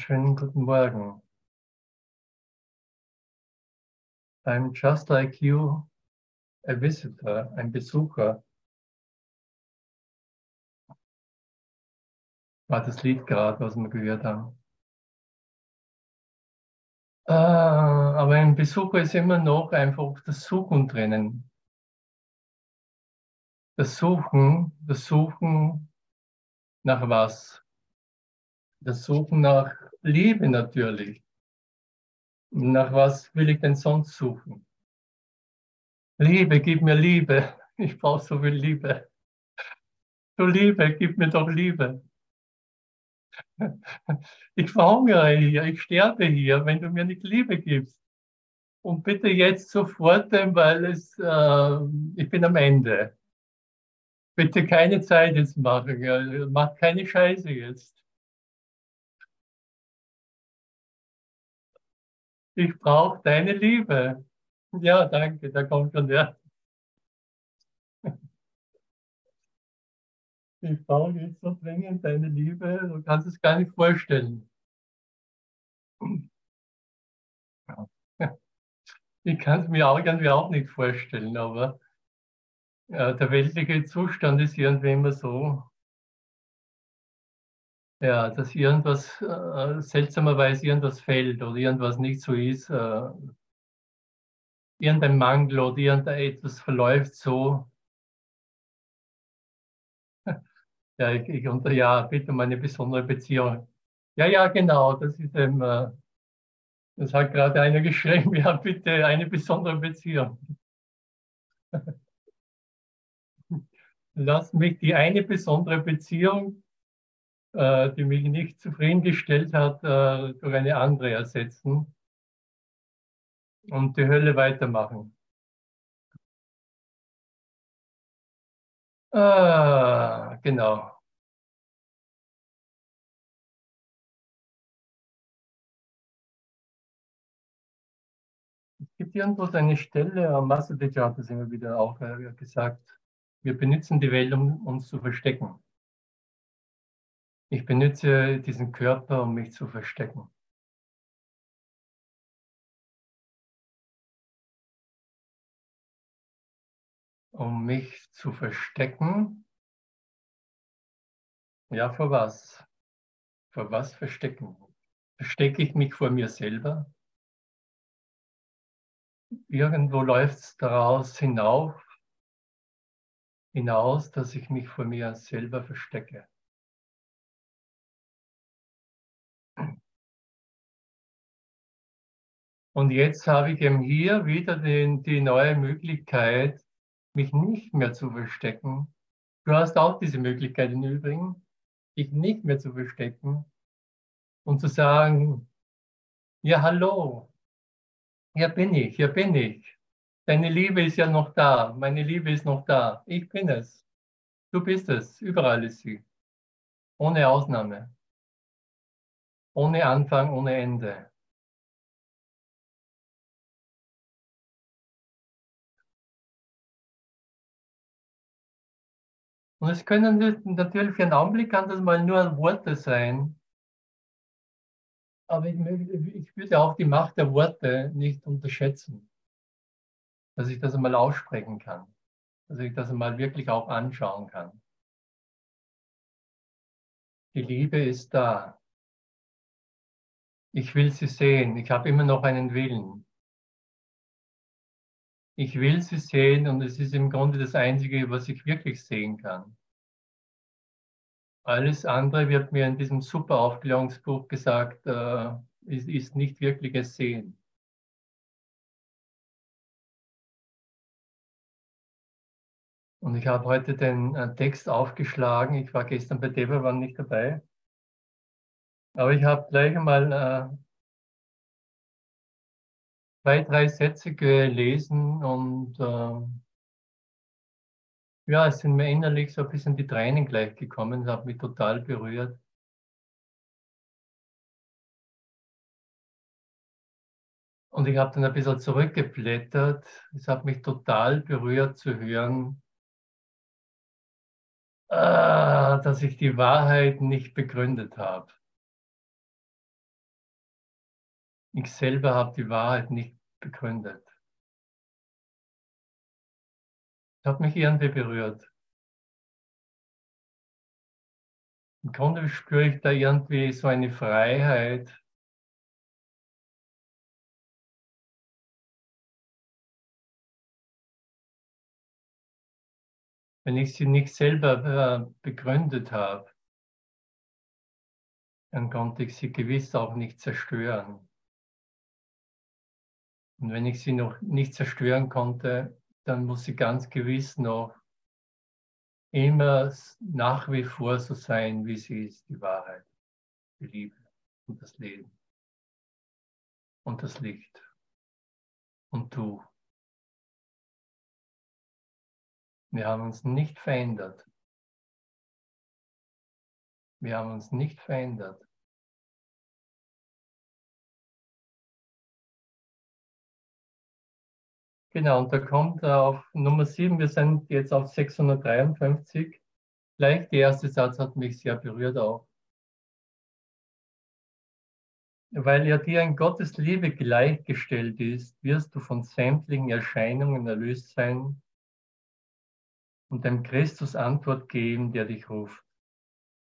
Schönen guten Morgen. I'm just like you, a visitor, ein Besucher. War das Lied gerade, was wir gehört haben. Äh, aber ein Besucher ist immer noch einfach das Suchen drinnen. Das Suchen, das Suchen nach was? Das Suchen nach Liebe natürlich. Nach was will ich denn sonst suchen? Liebe, gib mir Liebe. Ich brauche so viel Liebe. Du Liebe, gib mir doch Liebe. Ich verhungere hier, ich sterbe hier, wenn du mir nicht Liebe gibst. Und bitte jetzt sofort, weil es, äh, ich bin am Ende. Bitte keine Zeit jetzt machen, mach keine Scheiße jetzt. Ich brauche deine Liebe. Ja, danke, da kommt schon der. Ich brauche jetzt so dringend deine Liebe, du kannst es gar nicht vorstellen. Ich kann es mir auch irgendwie auch nicht vorstellen, aber ja, der weltliche Zustand ist irgendwie immer so, ja, dass irgendwas äh, seltsamerweise irgendwas fällt oder irgendwas nicht so ist, äh, irgendein Mangel oder irgendetwas verläuft so. Ja, ich, ich unter, ja, bitte um eine besondere Beziehung. Ja, ja, genau, das ist eben, äh, das hat gerade einer geschrieben, ja, bitte eine besondere Beziehung. Lass mich die eine besondere Beziehung die mich nicht zufriedengestellt hat, äh, durch eine andere ersetzen und die Hölle weitermachen. Ah, genau. Es gibt irgendwo eine Stelle, Masadic hat das immer wieder auch äh, gesagt, wir benutzen die Welt, um uns zu verstecken. Ich benutze diesen Körper, um mich zu verstecken. Um mich zu verstecken. Ja, vor was? Vor was verstecken? Verstecke ich mich vor mir selber? Irgendwo läuft es daraus hinauf, hinaus, dass ich mich vor mir selber verstecke. Und jetzt habe ich eben hier wieder den, die neue Möglichkeit, mich nicht mehr zu verstecken. Du hast auch diese Möglichkeit im Übrigen, dich nicht mehr zu verstecken und zu sagen, ja, hallo, hier bin ich, hier bin ich. Deine Liebe ist ja noch da, meine Liebe ist noch da. Ich bin es. Du bist es, überall ist sie. Ohne Ausnahme. Ohne Anfang, ohne Ende. Und es können natürlich für einen Augenblick kann das mal nur Worte sein. Aber ich, ich würde auch die Macht der Worte nicht unterschätzen. Dass ich das einmal aussprechen kann. Dass ich das einmal wirklich auch anschauen kann. Die Liebe ist da. Ich will sie sehen. Ich habe immer noch einen Willen. Ich will sie sehen und es ist im Grunde das Einzige, was ich wirklich sehen kann. Alles andere wird mir in diesem super Aufklärungsbuch gesagt, äh, ist, ist nicht wirkliches Sehen. Und ich habe heute den äh, Text aufgeschlagen. Ich war gestern bei Deberwan nicht dabei. Aber ich habe gleich einmal äh, zwei, drei Sätze gelesen und äh, ja, es sind mir innerlich so ein bisschen die Tränen gleich gekommen, hat mich total berührt. Und ich habe dann ein bisschen zurückgeblättert. Es hat mich total berührt zu hören, äh, dass ich die Wahrheit nicht begründet habe. Ich selber habe die Wahrheit nicht begründet. Es hat mich irgendwie berührt. Im Grunde spüre ich da irgendwie so eine Freiheit, wenn ich sie nicht selber äh, begründet habe, dann konnte ich sie gewiss auch nicht zerstören. Und wenn ich sie noch nicht zerstören konnte, dann muss sie ganz gewiss noch immer nach wie vor so sein, wie sie ist, die Wahrheit, die Liebe und das Leben und das Licht und du. Wir haben uns nicht verändert. Wir haben uns nicht verändert. Genau, und da kommt auf Nummer 7, wir sind jetzt auf 653. Gleich der erste Satz hat mich sehr berührt auch. Weil er dir in Gottes Liebe gleichgestellt ist, wirst du von sämtlichen Erscheinungen erlöst sein und dem Christus Antwort geben, der dich ruft.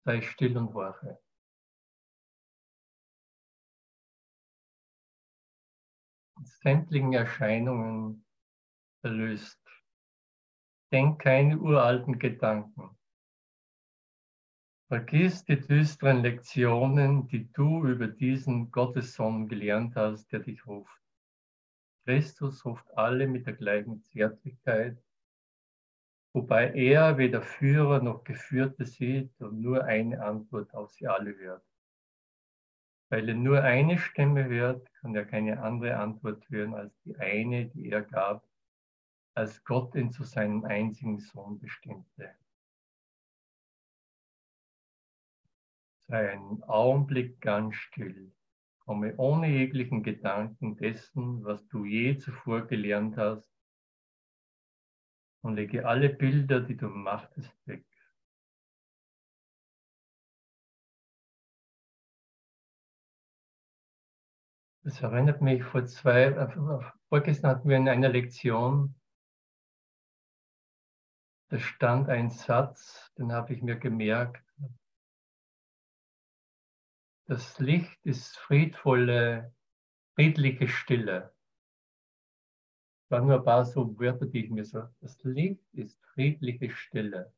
Sei still und wache. sämtlichen Erscheinungen erlöst. Denk keine uralten Gedanken. Vergiss die düsteren Lektionen, die du über diesen Gottessohn gelernt hast, der dich ruft. Christus ruft alle mit der gleichen Zärtlichkeit, wobei er weder Führer noch Geführte sieht und nur eine Antwort auf sie alle hört. Weil er nur eine Stimme hört, kann er keine andere Antwort hören als die eine, die er gab, als Gott ihn zu seinem einzigen Sohn bestimmte. Sei einen Augenblick ganz still, komme ohne jeglichen Gedanken dessen, was du je zuvor gelernt hast, und lege alle Bilder, die du machtest, weg. Das erinnert mich vor zwei, äh, vorgestern hatten wir in einer Lektion, da stand ein Satz, den habe ich mir gemerkt. Das Licht ist friedvolle, friedliche Stille. Das waren nur ein paar so Wörter, die ich mir so, das Licht ist friedliche Stille.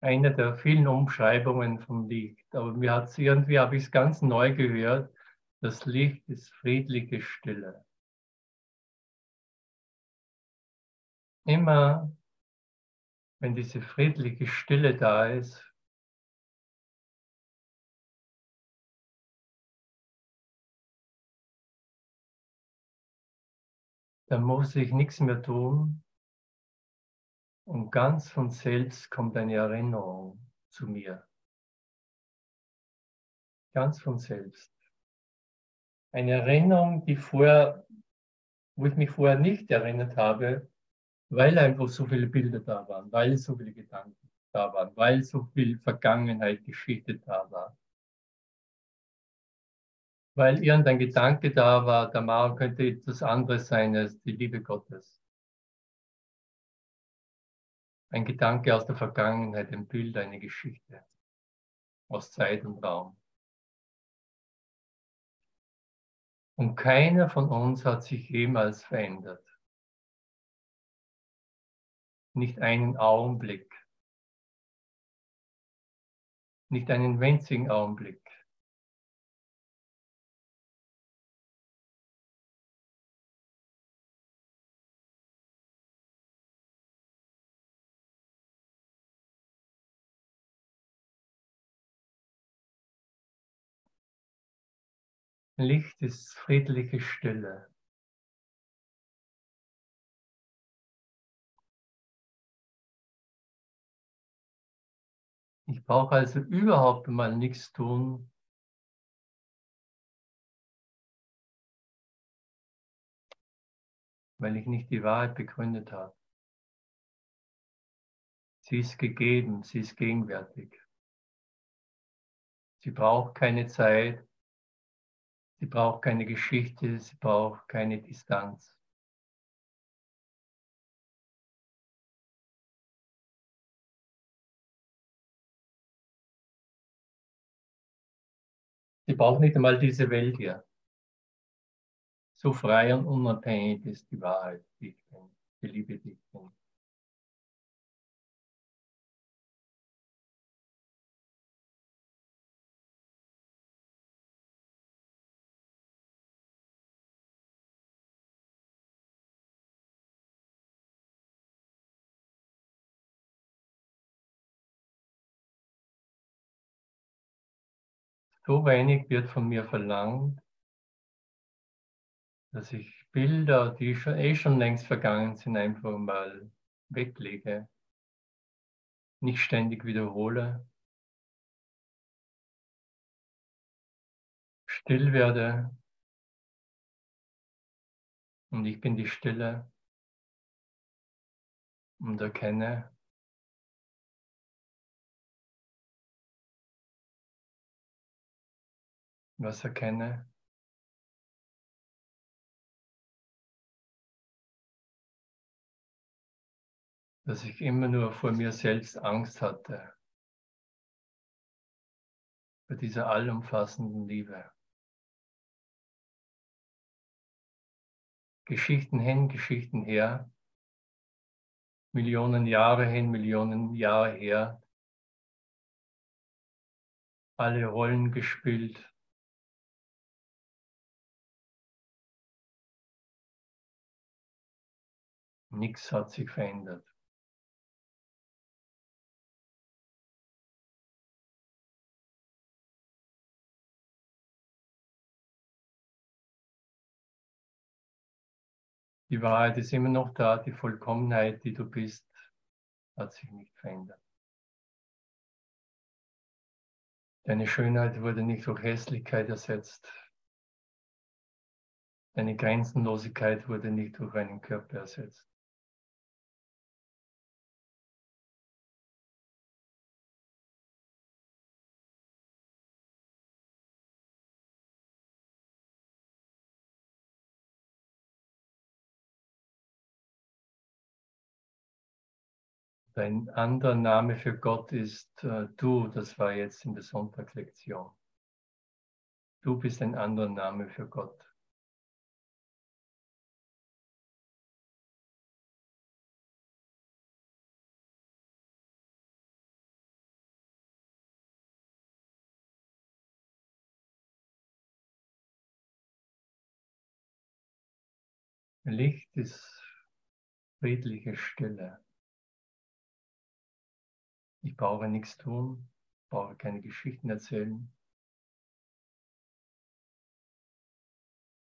Eine der vielen Umschreibungen vom Licht. Aber mir hat es irgendwie, habe ich es ganz neu gehört, das Licht ist friedliche Stille. Immer, wenn diese friedliche Stille da ist, dann muss ich nichts mehr tun, und ganz von selbst kommt eine Erinnerung zu mir. Ganz von selbst. Eine Erinnerung, die vorher, wo ich mich vorher nicht erinnert habe, weil einfach so viele Bilder da waren, weil so viele Gedanken da waren, weil so viel Vergangenheit, Geschichte da war. Weil irgendein Gedanke da war, der Mauer könnte etwas anderes sein als die Liebe Gottes. Ein Gedanke aus der Vergangenheit, ein Bild, eine Geschichte aus Zeit und Raum. Und keiner von uns hat sich jemals verändert. Nicht einen Augenblick. Nicht einen winzigen Augenblick. Licht ist friedliche Stille. Ich brauche also überhaupt mal nichts tun, weil ich nicht die Wahrheit begründet habe. Sie ist gegeben, sie ist gegenwärtig. Sie braucht keine Zeit, sie braucht keine Geschichte, sie braucht keine Distanz. Sie braucht nicht einmal diese Welt hier. So frei und unabhängig ist die Wahrheit, die ich bin, die Liebe, die ich bin. So wenig wird von mir verlangt, dass ich Bilder, die schon, eh schon längst vergangen sind, einfach mal weglege, nicht ständig wiederhole, still werde. Und ich bin die Stille und erkenne, was erkenne. Dass ich immer nur vor mir selbst Angst hatte. Vor dieser allumfassenden Liebe. Geschichten hin, Geschichten her. Millionen Jahre hin, Millionen Jahre her. Alle Rollen gespielt. Nichts hat sich verändert. Die Wahrheit ist immer noch da, die Vollkommenheit, die du bist, hat sich nicht verändert. Deine Schönheit wurde nicht durch Hässlichkeit ersetzt. Deine Grenzenlosigkeit wurde nicht durch einen Körper ersetzt. Ein anderer Name für Gott ist äh, du, das war jetzt in der Sonntagslektion. Du bist ein anderer Name für Gott. Licht ist friedliche Stille. Ich brauche nichts tun, brauche keine Geschichten erzählen.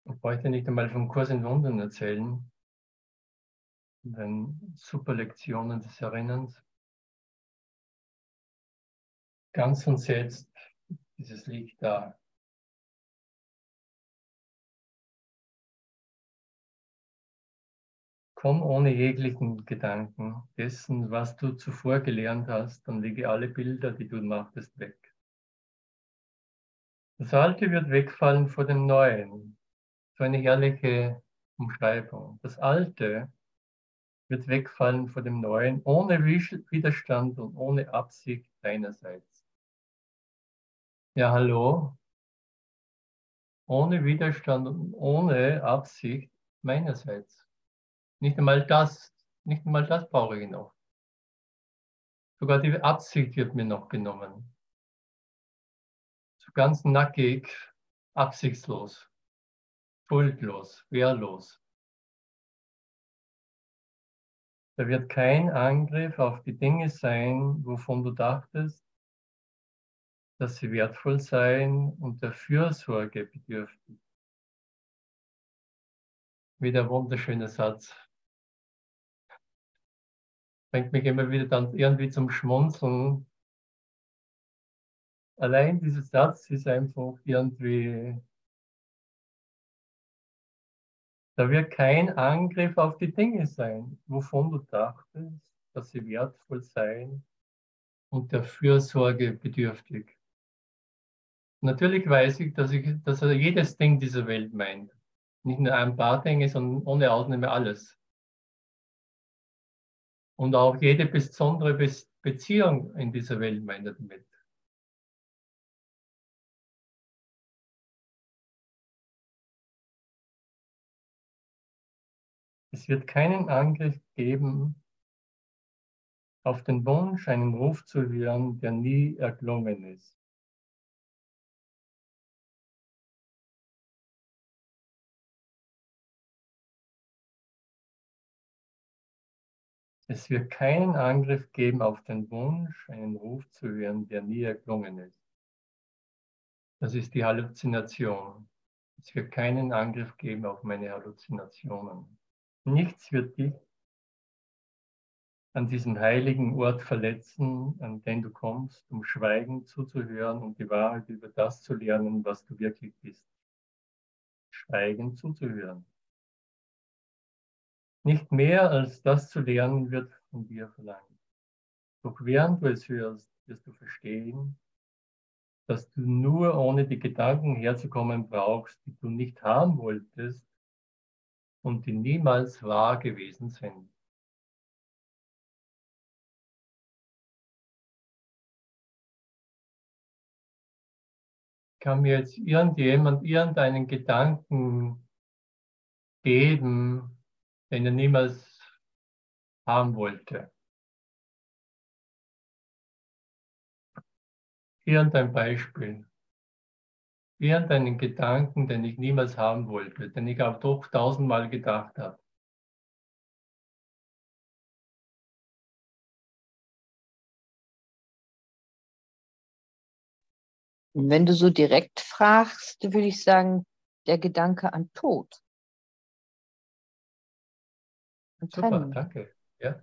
Ich bräuchte nicht einmal vom Kurs in Wundern erzählen, denn super Lektionen des Erinnerns. Ganz und selbst dieses Licht da. Komm ohne jeglichen Gedanken dessen, was du zuvor gelernt hast, und lege alle Bilder, die du machtest, weg. Das Alte wird wegfallen vor dem Neuen. So eine herrliche Umschreibung. Das Alte wird wegfallen vor dem Neuen, ohne Widerstand und ohne Absicht deinerseits. Ja, hallo? Ohne Widerstand und ohne Absicht meinerseits. Nicht einmal das, nicht einmal das brauche ich noch. Sogar die Absicht wird mir noch genommen. So ganz nackig, absichtslos, schuldlos, wehrlos. Da wird kein Angriff auf die Dinge sein, wovon du dachtest, dass sie wertvoll seien und der Fürsorge bedürftig. Wie der wunderschöne Satz bringt mich immer wieder dann irgendwie zum Schmunzeln. Allein dieser Satz ist einfach irgendwie, da wird kein Angriff auf die Dinge sein, wovon du dachtest, dass sie wertvoll seien und der Fürsorge bedürftig. Natürlich weiß ich, dass, ich, dass er jedes Ding dieser Welt meint. Nicht nur ein paar Dinge, sondern ohne Ausnahme alles. Und auch jede besondere Beziehung in dieser Welt meint damit. Es wird keinen Angriff geben auf den Wunsch, einen Ruf zu hören, der nie erklungen ist. Es wird keinen Angriff geben auf den Wunsch, einen Ruf zu hören, der nie erklungen ist. Das ist die Halluzination. Es wird keinen Angriff geben auf meine Halluzinationen. Nichts wird dich an diesem heiligen Ort verletzen, an den du kommst, um schweigend zuzuhören und die Wahrheit über das zu lernen, was du wirklich bist. Schweigend zuzuhören. Nicht mehr als das zu lernen wird von dir verlangt. Doch während du es hörst, wirst du verstehen, dass du nur ohne die Gedanken herzukommen brauchst, die du nicht haben wolltest, und die niemals wahr gewesen sind. Kann mir jetzt irgendjemand irgendeinen Gedanken geben, den er niemals haben wollte? Irgendein Beispiel irgendeinen Gedanken, den ich niemals haben wollte, den ich auch doch tausendmal gedacht habe. Wenn du so direkt fragst, würde ich sagen, der Gedanke an Tod. Super, danke. Ja.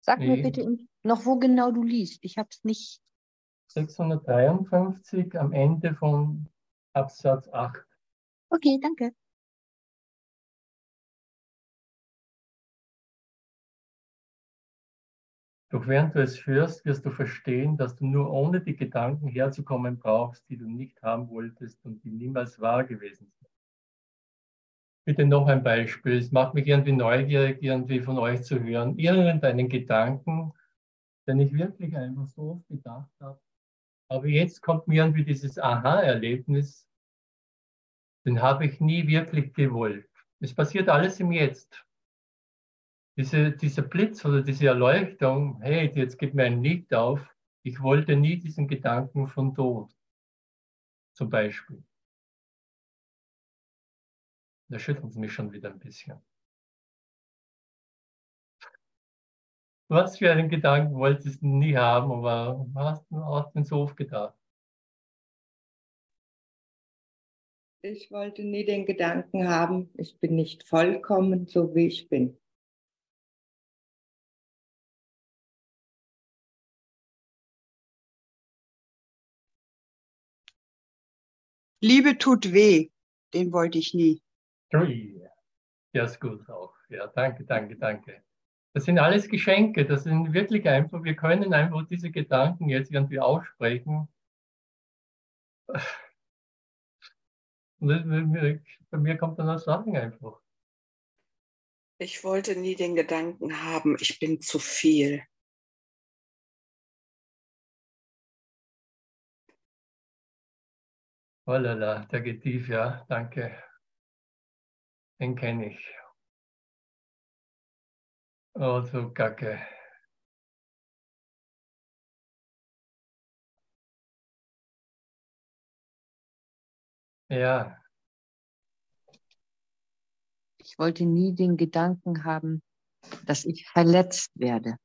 Sag nee. mir bitte noch, wo genau du liest. Ich habe es nicht 653 am Ende von Absatz 8. Okay, danke. Doch während du es hörst, wirst du verstehen, dass du nur ohne die Gedanken herzukommen brauchst, die du nicht haben wolltest und die niemals wahr gewesen sind. Bitte noch ein Beispiel. Es macht mich irgendwie neugierig, irgendwie von euch zu hören. Irgendeinen Gedanken, den ich wirklich einfach so oft gedacht habe, aber jetzt kommt mir irgendwie dieses Aha-Erlebnis, den habe ich nie wirklich gewollt. Es passiert alles im Jetzt. Diese, dieser Blitz oder diese Erleuchtung, hey, jetzt gibt mir ein Licht auf, ich wollte nie diesen Gedanken von Tod, zum Beispiel. Da schüttelt es mich schon wieder ein bisschen. Was für einen Gedanken wolltest du nie haben, aber hast du hast den so oft gedacht? Ich wollte nie den Gedanken haben, ich bin nicht vollkommen so, wie ich bin. Liebe tut weh, den wollte ich nie. Ui, ja, ist gut auch. Ja, danke, danke, danke. Das sind alles Geschenke, das sind wirklich einfach, wir können einfach diese Gedanken jetzt irgendwie aussprechen. Bei mir kommt dann das Lachen einfach. Ich wollte nie den Gedanken haben, ich bin zu viel. Oh lala, der geht tief, ja, danke. Den kenne ich. Oh, so kacke. Ja. Ich wollte nie den Gedanken haben, dass ich verletzt werde.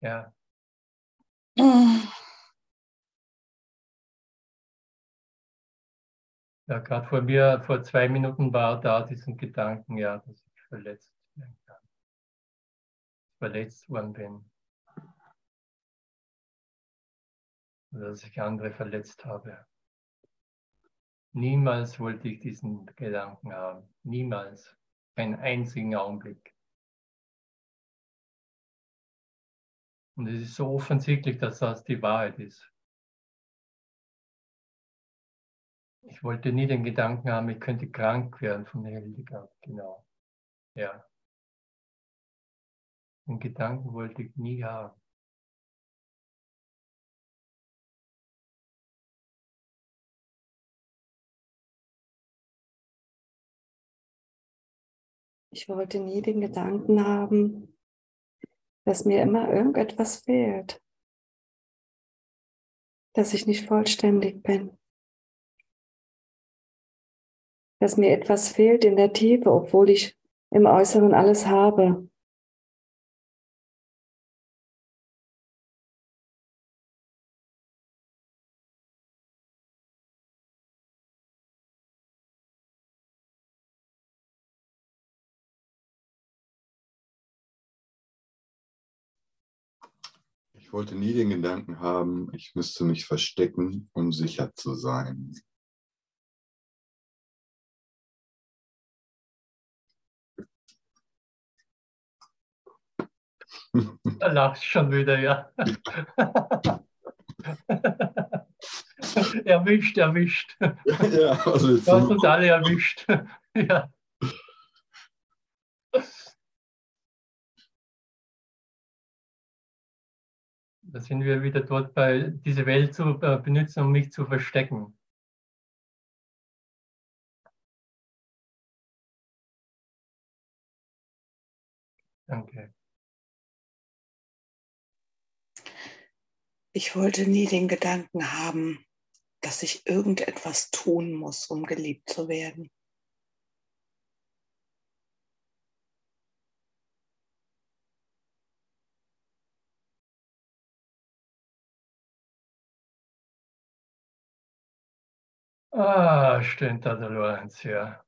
Ja. Ja, gerade vor mir, vor zwei Minuten war da diesen Gedanken, ja, dass ich verletzt werden kann. Verletzt worden bin. Oder dass ich andere verletzt habe. Niemals wollte ich diesen Gedanken haben. Niemals. Keinen einzigen Augenblick. Und es ist so offensichtlich, dass das die Wahrheit ist. Ich wollte nie den Gedanken haben, ich könnte krank werden von Hildegard. Genau. Ja. Den Gedanken wollte ich nie haben. Ich wollte nie den Gedanken haben, dass mir immer irgendetwas fehlt, dass ich nicht vollständig bin, dass mir etwas fehlt in der Tiefe, obwohl ich im Äußeren alles habe. Ich wollte nie den Gedanken haben, ich müsste mich verstecken, um sicher zu sein. Da lachst schon wieder, ja. erwischt, erwischt. Ja, also Du jetzt hast uns alle erwischt. ja. Da sind wir wieder dort bei, diese Welt zu äh, benutzen, um mich zu verstecken. Danke. Ich wollte nie den Gedanken haben, dass ich irgendetwas tun muss, um geliebt zu werden. Ah, Lorenz, ja.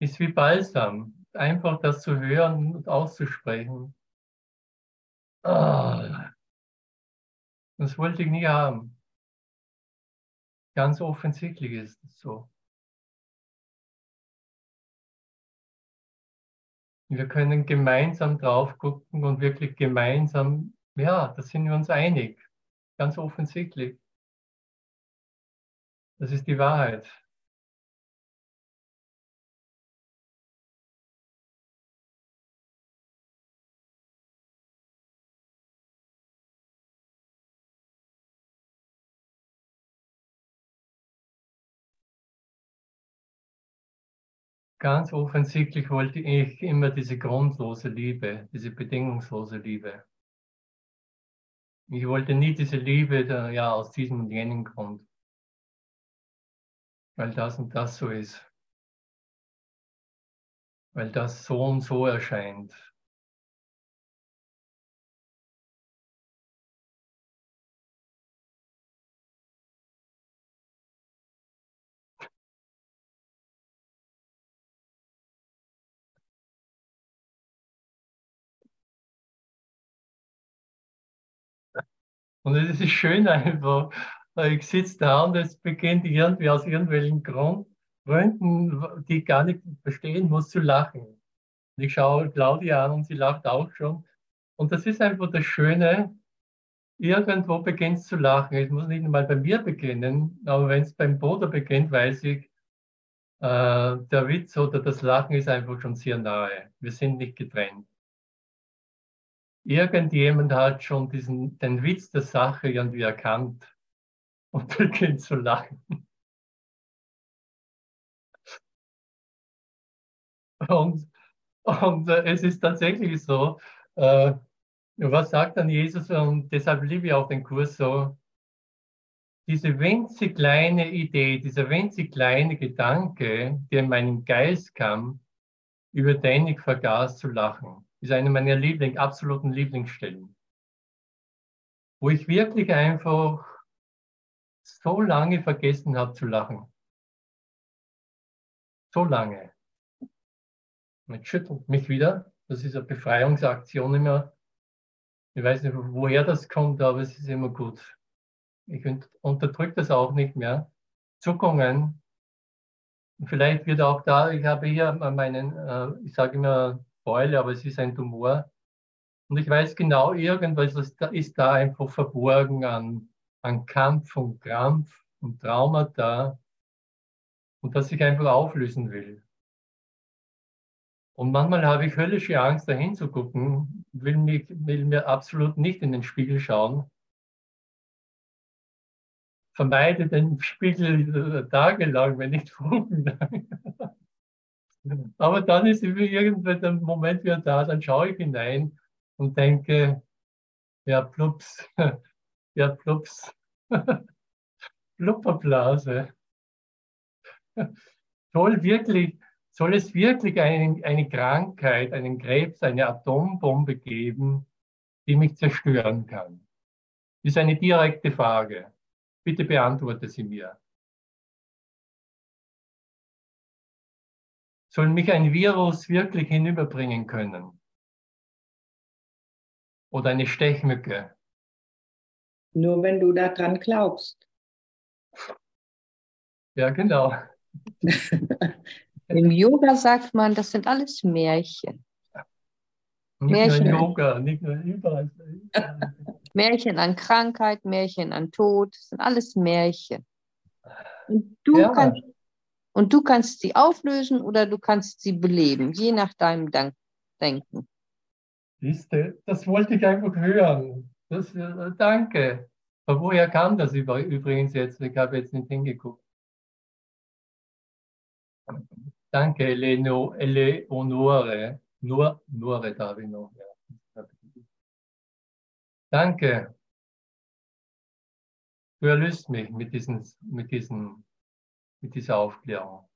Ist wie Balsam. Einfach das zu hören und auszusprechen. Ah, das wollte ich nie haben. Ganz offensichtlich ist es so. Wir können gemeinsam drauf gucken und wirklich gemeinsam, ja, da sind wir uns einig. Ganz offensichtlich. Das ist die Wahrheit. Ganz offensichtlich wollte ich immer diese grundlose Liebe, diese bedingungslose Liebe. Ich wollte nie diese Liebe, da, ja, aus diesem und jenem Grund weil das und das so ist, weil das so und so erscheint. Und es ist schön einfach, ich sitze da und es beginnt irgendwie aus irgendwelchen Grund, Gründen, die ich gar nicht verstehen muss, zu lachen. Und ich schaue Claudia an und sie lacht auch schon. Und das ist einfach das Schöne, irgendwo beginnt es zu lachen. Es muss nicht mal bei mir beginnen, aber wenn es beim Bruder beginnt, weiß ich, äh, der Witz oder das Lachen ist einfach schon sehr nahe. Wir sind nicht getrennt. Irgendjemand hat schon diesen, den Witz der Sache irgendwie erkannt und beginnt zu lachen. Und, und äh, es ist tatsächlich so, äh, was sagt dann Jesus? Und deshalb liebe ich auch den Kurs so, diese winzig kleine Idee, dieser winzig kleine Gedanke, der in meinen Geist kam, über den ich vergaß zu lachen, ist eine meiner Liebling, absoluten Lieblingsstellen. Wo ich wirklich einfach so lange vergessen habe zu lachen. So lange. Jetzt schüttelt mich wieder. Das ist eine Befreiungsaktion immer. Ich weiß nicht, woher das kommt, aber es ist immer gut. Ich unterdrücke das auch nicht mehr. Zuckungen. Vielleicht wird auch da, ich habe hier meinen, äh, ich sage immer Beule, aber es ist ein Tumor. Und ich weiß genau, irgendwas ist da einfach verborgen an, an Kampf und Krampf und Traumata und das ich einfach auflösen will. Und manchmal habe ich höllische Angst, dahin zu gucken, will, mich, will mir absolut nicht in den Spiegel schauen. Vermeide den Spiegel tagelang, wenn nicht wochenlang. Aber dann ist irgendwann der Moment wieder da, dann schaue ich hinein und denke, ja, plups, ja, plups, Blubberblase. Toll, wirklich, soll es wirklich eine, eine Krankheit, einen Krebs, eine Atombombe geben, die mich zerstören kann? Ist eine direkte Frage. Bitte beantworte sie mir. Soll mich ein Virus wirklich hinüberbringen können? Oder eine Stechmücke? Nur wenn du daran glaubst. Ja, genau. Im Yoga sagt man, das sind alles Märchen. Nicht Märchen. nur Yoga, nicht nur überall. Märchen an Krankheit, Märchen an Tod, das sind alles Märchen. Und du, Ja. kannst, und du kannst sie auflösen oder du kannst sie beleben, je nach deinem Dank Denken. Siehste, das wollte ich einfach hören. Das, äh, danke. Aber woher kam das übrigens jetzt? Ich habe jetzt nicht hingeguckt. Danke, Eleno, Eleonore. Nur, Nore da habe ich noch. Ja. Danke. Du erlöst mich mit, diesen, mit, diesen, mit dieser Aufklärung.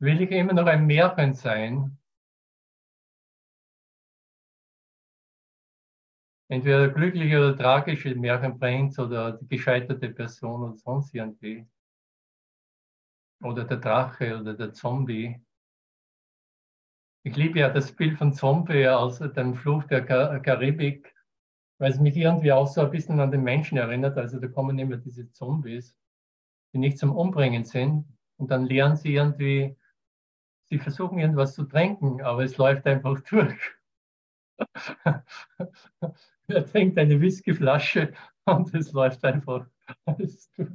Will ich immer noch ein Märchen sein? Entweder glückliche oder tragische Märchenprinz oder die gescheiterte Person oder sonst irgendwie. Oder der Drache oder der Zombie. Ich liebe ja das Bild von Zombie aus dem Fluch der Ka- Karibik, weil es mich irgendwie auch so ein bisschen an den Menschen erinnert. Also da kommen immer diese Zombies, die nicht zum Umbringen sind. Und dann lernen sie irgendwie, sie versuchen irgendwas zu trinken, aber es läuft einfach durch. er trinkt eine Whiskyflasche und es läuft einfach alles durch.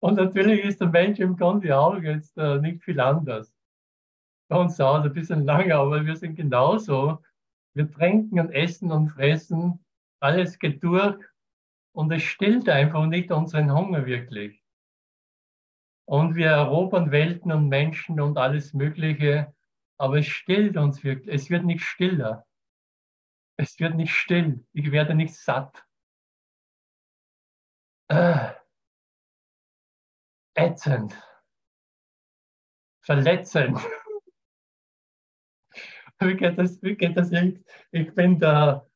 Und natürlich ist der Mensch im Grunde auch jetzt äh, nicht viel anders. Bei uns auch ein bisschen lange, aber wir sind genauso. Wir trinken und essen und fressen, alles geht durch und es stillt einfach nicht unseren Hunger wirklich. Und wir erobern Welten und Menschen und alles Mögliche, aber es stillt uns wirklich. Es wird nicht stiller. Es wird nicht still. Ich werde nicht satt. Äh, ätzend. Verletzend. Wie geht das, wie geht das nicht? Ich bin da,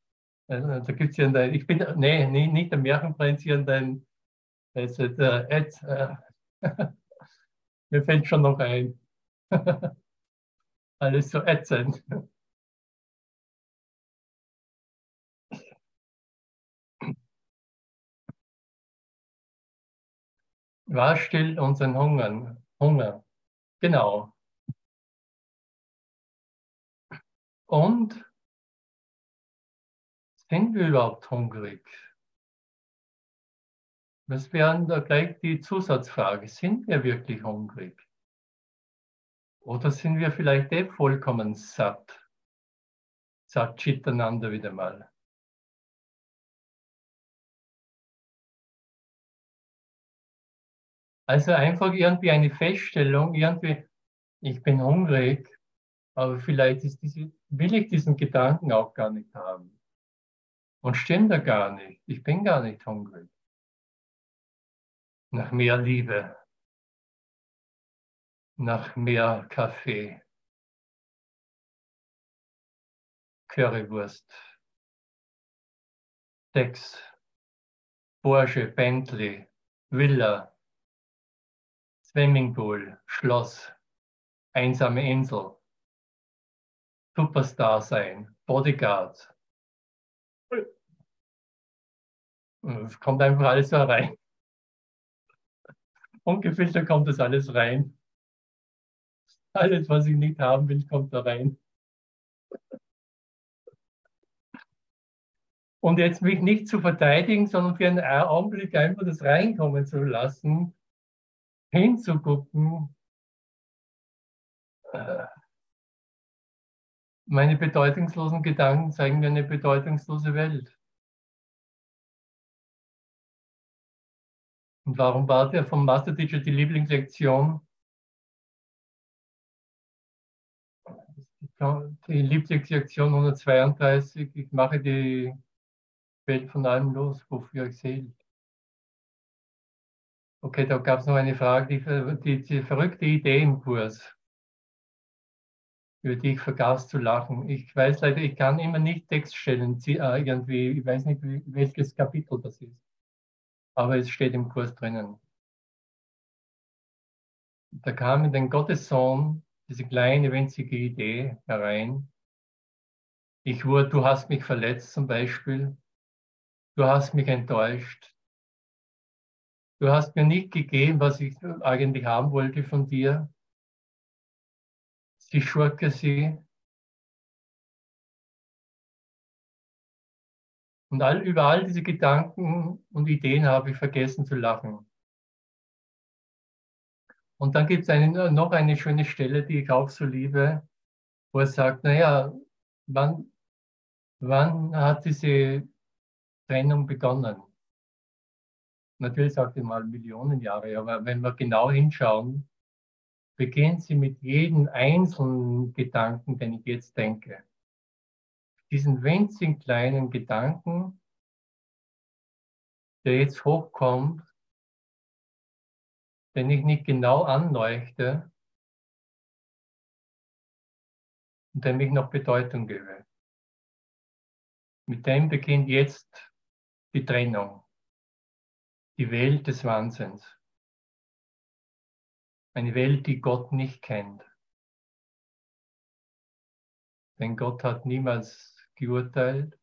da gibt es ja, einen, ich bin, nee, nee, nicht der Märchenprinz, hier den, also der Ed, äh, mir fällt schon noch ein. Alles so ätzend. Was stillt unseren Hunger? Hunger. Genau. Und sind wir überhaupt hungrig? Das wäre da gleich die Zusatzfrage. Sind wir wirklich hungrig? Oder sind wir vielleicht eh vollkommen satt? Sagt Chitananda wieder mal. Also einfach irgendwie eine Feststellung, irgendwie, ich bin hungrig, aber vielleicht ist diese, will ich diesen Gedanken auch gar nicht haben. Und stimmt er gar nicht. Ich bin gar nicht hungrig. Nach mehr Liebe. Nach mehr Kaffee. Currywurst. Sex. Porsche, Bentley, Villa, Swimmingpool, Schloss, einsame Insel, Superstar sein, Bodyguard. Es kommt einfach alles so rein. Ungefiltert kommt das alles rein. Alles, was ich nicht haben will, kommt da rein. Und jetzt mich nicht zu verteidigen, sondern für einen Augenblick einfach das reinkommen zu lassen, hinzugucken. Meine bedeutungslosen Gedanken zeigen mir eine bedeutungslose Welt. Und warum war der vom Master Teacher die Lieblingslektion? Die Lieblingslektion 132, ich mache die Welt von allem los, wofür ich sehe. Okay, da gab es noch eine Frage, die, die, die, verrückte Idee im Kurs, über die ich vergaß zu lachen. Ich weiß leider, ich kann immer nicht Text stellen, äh, irgendwie, ich weiß nicht, welches Kapitel das ist aber es steht im Kurs drinnen. Da kam in den Gottessohn diese kleine, winzige Idee herein. Ich wurde, du hast mich verletzt zum Beispiel. Du hast mich enttäuscht. Du hast mir nicht gegeben, was ich eigentlich haben wollte von dir. Sie Schurke, sie, Und all, über all diese Gedanken und Ideen habe ich vergessen zu lachen. Und dann gibt es eine, noch eine schöne Stelle, die ich auch so liebe, wo er sagt, naja, wann, wann hat diese Trennung begonnen? Natürlich sagt er mal Millionen Jahre, aber wenn wir genau hinschauen, beginnt sie mit jedem einzelnen Gedanken, den ich jetzt denke diesen winzigen kleinen Gedanken, der jetzt hochkommt, den ich nicht genau anleuchte und dem ich noch Bedeutung gebe. Mit dem beginnt jetzt die Trennung, die Welt des Wahnsinns. Eine Welt, die Gott nicht kennt. Denn Gott hat niemals geurteilt.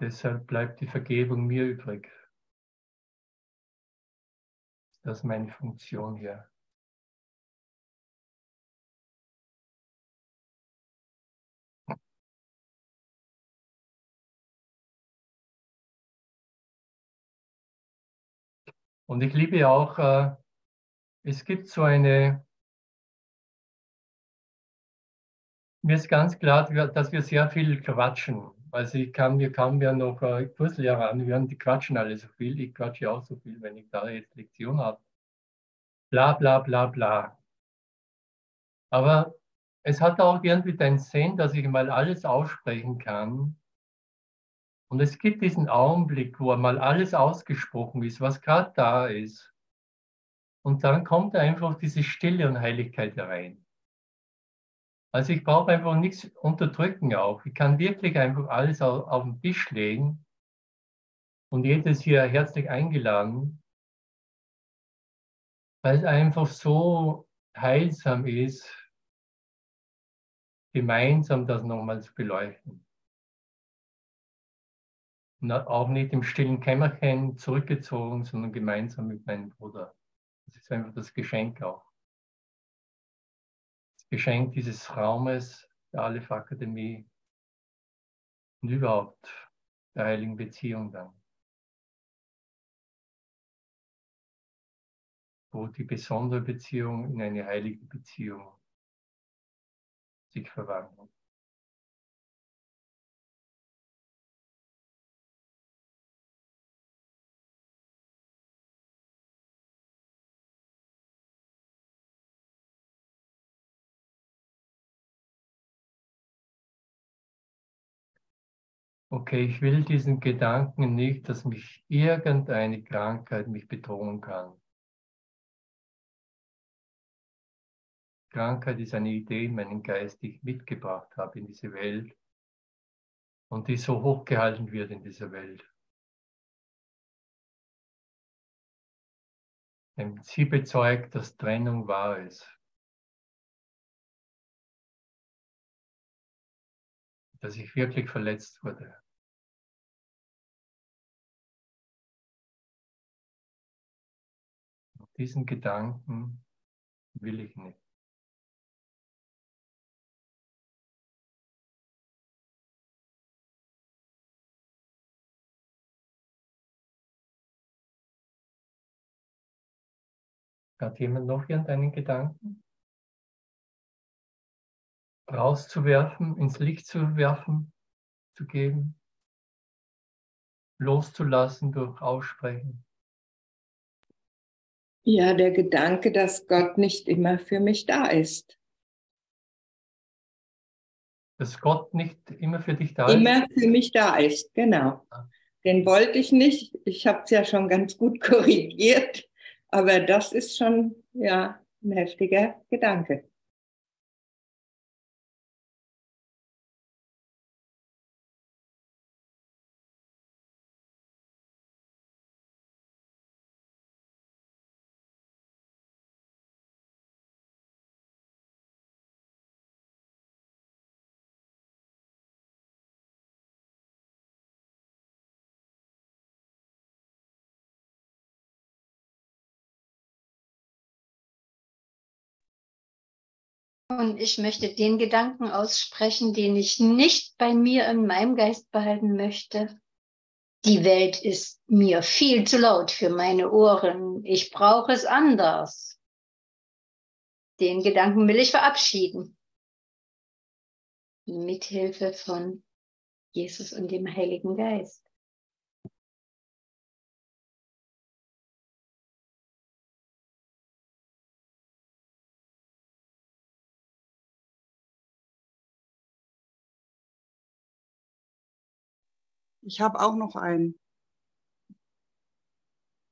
Deshalb bleibt die Vergebung mir übrig. Das ist meine Funktion hier. Und ich liebe auch äh, es gibt so eine, mir ist ganz klar, dass wir sehr viel quatschen. Also ich kann mir kaum mehr noch äh, Kurslehrer anhören, die quatschen alle so viel. Ich quatsche auch so viel, wenn ich da jetzt Lektion habe. Bla bla bla bla. Aber es hat auch irgendwie den Sinn, dass ich mal alles aussprechen kann. Und es gibt diesen Augenblick, wo mal alles ausgesprochen ist, was gerade da ist. Und dann kommt einfach diese Stille und Heiligkeit herein. Also ich brauche einfach nichts unterdrücken auch. Ich kann wirklich einfach alles auf, den Tisch legen und jedes hier herzlich eingeladen, weil es einfach so heilsam ist, gemeinsam das nochmal zu beleuchten. Und auch nicht im stillen Kämmerchen zurückgezogen, sondern gemeinsam mit meinem Bruder. Das ist einfach das Geschenk auch. Das Geschenk dieses Raumes der Aleph Akademie und überhaupt der heiligen Beziehung dann. Wo die besondere Beziehung in eine heilige Beziehung sich verwandelt. Okay, ich will diesen Gedanken nicht, dass mich irgendeine Krankheit mich bedrohen kann. Krankheit ist eine Idee in meinem Geist, die ich mitgebracht habe in diese Welt und die so hochgehalten wird in dieser Welt. Sie bezeugt, dass Trennung wahr ist. dass ich wirklich verletzt wurde. Diesen Gedanken will ich nicht. Hat jemand noch irgendeinen Gedanken? Rauszuwerfen, ins Licht zu werfen, zu geben, loszulassen durch Aussprechen. Ja, der Gedanke, dass Gott nicht immer für mich da ist. Dass Gott nicht immer für dich da Immer ist. für mich da ist, genau. Den wollte ich nicht. Ich habe es ja schon ganz gut korrigiert, aber das ist schon ja ein heftiger Gedanke. Und ich möchte den Gedanken aussprechen, den ich nicht bei mir in meinem Geist behalten möchte. Die Welt ist mir viel zu laut für meine Ohren. Ich brauche es anders. Den Gedanken will ich verabschieden. Mithilfe von Jesus und dem Heiligen Geist. Ich habe auch noch einen.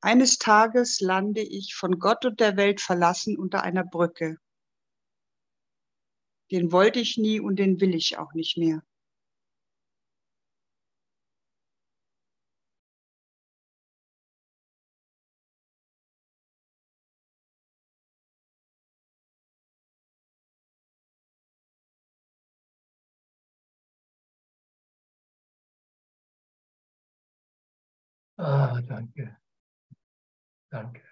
Eines Tages lande ich von Gott und der Welt verlassen unter einer Brücke. Den wollte ich nie und den will ich auch nicht mehr. Danke. Danke.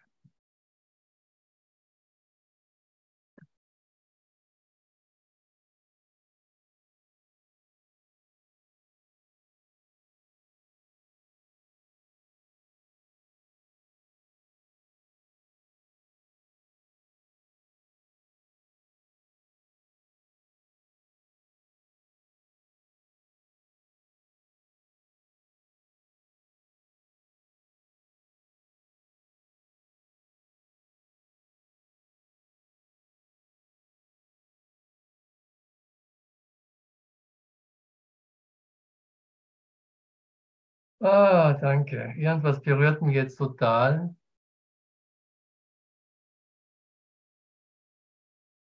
Ah, danke. Irgendwas berührt mich jetzt total.